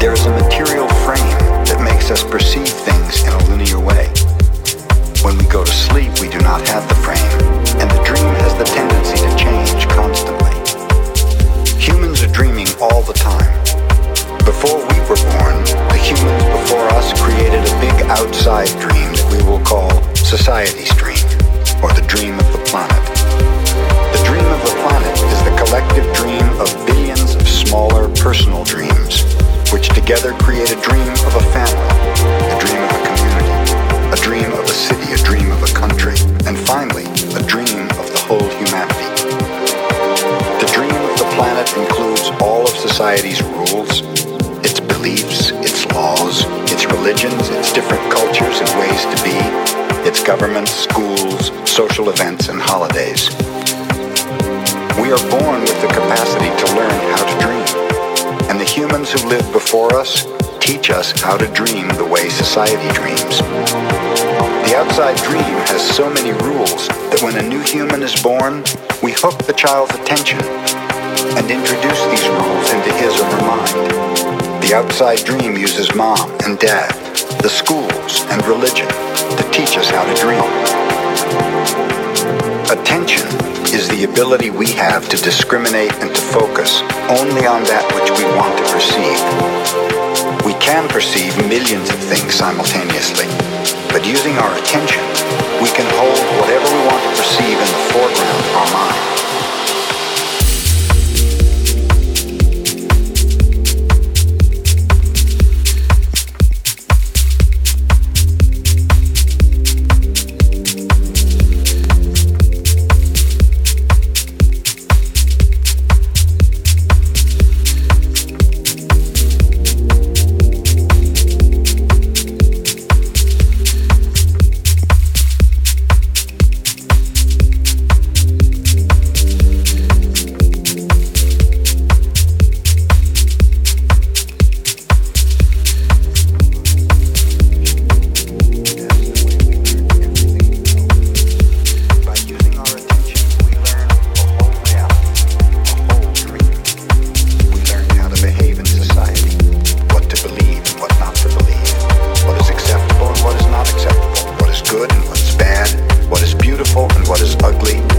there is a material frame that makes us perceive things in a linear way. When we go to sleep, we do not have the frame, and the dream has the tendency to change constantly. Humans are dreaming all the time. Before we were born, the humans before us created a big outside dream that we will call society's dream, or the dream of the planet. The dream of the planet is the collective dream of billions of smaller personal dreams, which together create a dream of a family, a dream of a community, a dream of a city, a dream of a country, and finally, a dream of the whole humanity. The dream of the planet includes all of society's rules, its beliefs, its laws, its religions, its different cultures and ways to be, its governments, schools, social events, and holidays. We are born with the capacity to learn how to dream, and the humans who lived before us teach us how to dream the way society dreams. The outside dream has so many rules that when a new human is born, we hook the child's attention and introduce these rules into his or her mind. The outside dream uses mom and dad, the schools, and religion to teach us how to dream. Attention is the ability we have to discriminate and to focus only on that which we want to perceive. We can perceive millions of things simultaneously, but using our attention, we can hold whatever we want to perceive in the foreground of our mind. Beautiful and what is ugly,